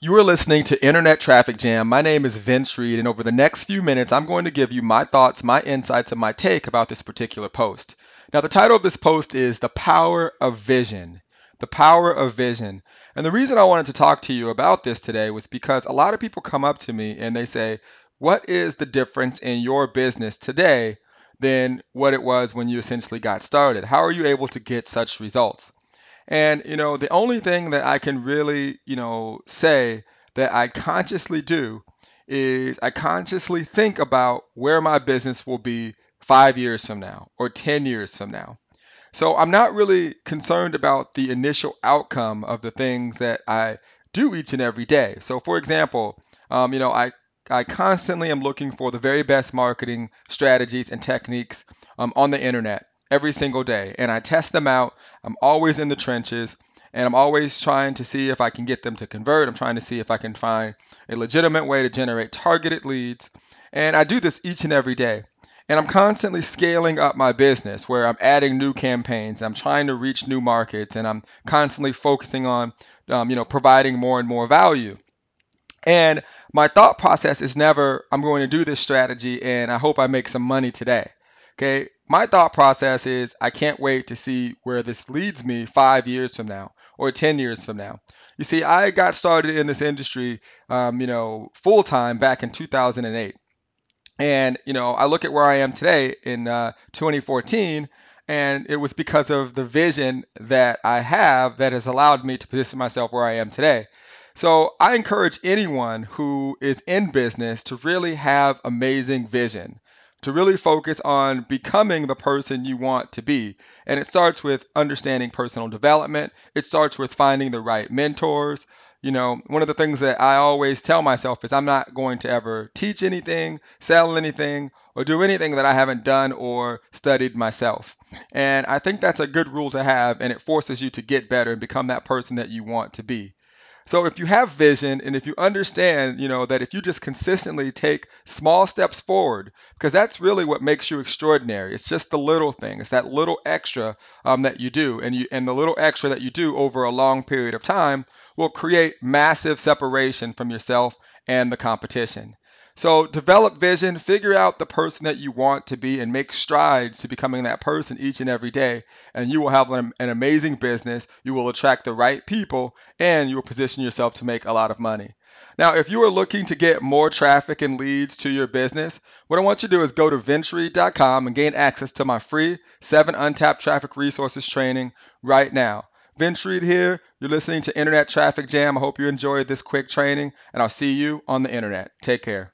You are listening to Internet Traffic Jam. My name is Vince Reed, and over the next few minutes, I'm going to give you my thoughts, my insights, and my take about this particular post. Now, the title of this post is The Power of Vision. The Power of Vision. And the reason I wanted to talk to you about this today was because a lot of people come up to me and they say, What is the difference in your business today than what it was when you essentially got started? How are you able to get such results? And, you know, the only thing that I can really, you know, say that I consciously do is I consciously think about where my business will be five years from now or 10 years from now. So I'm not really concerned about the initial outcome of the things that I do each and every day. So, for example, um, you know, I I constantly am looking for the very best marketing strategies and techniques um, on the internet every single day and I test them out. I'm always in the trenches and I'm always trying to see if I can get them to convert. I'm trying to see if I can find a legitimate way to generate targeted leads. And I do this each and every day. And I'm constantly scaling up my business where I'm adding new campaigns. And I'm trying to reach new markets and I'm constantly focusing on, um, you know, providing more and more value. And my thought process is never, I'm going to do this strategy and I hope I make some money today. Okay, my thought process is I can't wait to see where this leads me five years from now or 10 years from now. You see, I got started in this industry, um, you know, full time back in 2008. And, you know, I look at where I am today in uh, 2014, and it was because of the vision that I have that has allowed me to position myself where I am today. So I encourage anyone who is in business to really have amazing vision to really focus on becoming the person you want to be. And it starts with understanding personal development, it starts with finding the right mentors. You know, one of the things that I always tell myself is I'm not going to ever teach anything, sell anything, or do anything that I haven't done or studied myself. And I think that's a good rule to have, and it forces you to get better and become that person that you want to be. So if you have vision and if you understand, you know, that if you just consistently take small steps forward, because that's really what makes you extraordinary. It's just the little thing. It's that little extra um, that you do, and you and the little extra that you do over a long period of time will create massive separation from yourself and the competition. So develop vision, figure out the person that you want to be, and make strides to becoming that person each and every day. And you will have an, an, amazing business. You will attract the right people, and you will position yourself to make a lot of money. Now, if you are looking to get more traffic and leads to your business, what I want you to do is go to vincereed.com and gain access to my free seven untapped traffic resources training right now. Vince here. You're listening to Internet Traffic Jam. I hope you enjoyed this quick training, and I'll see you on the internet. Take care.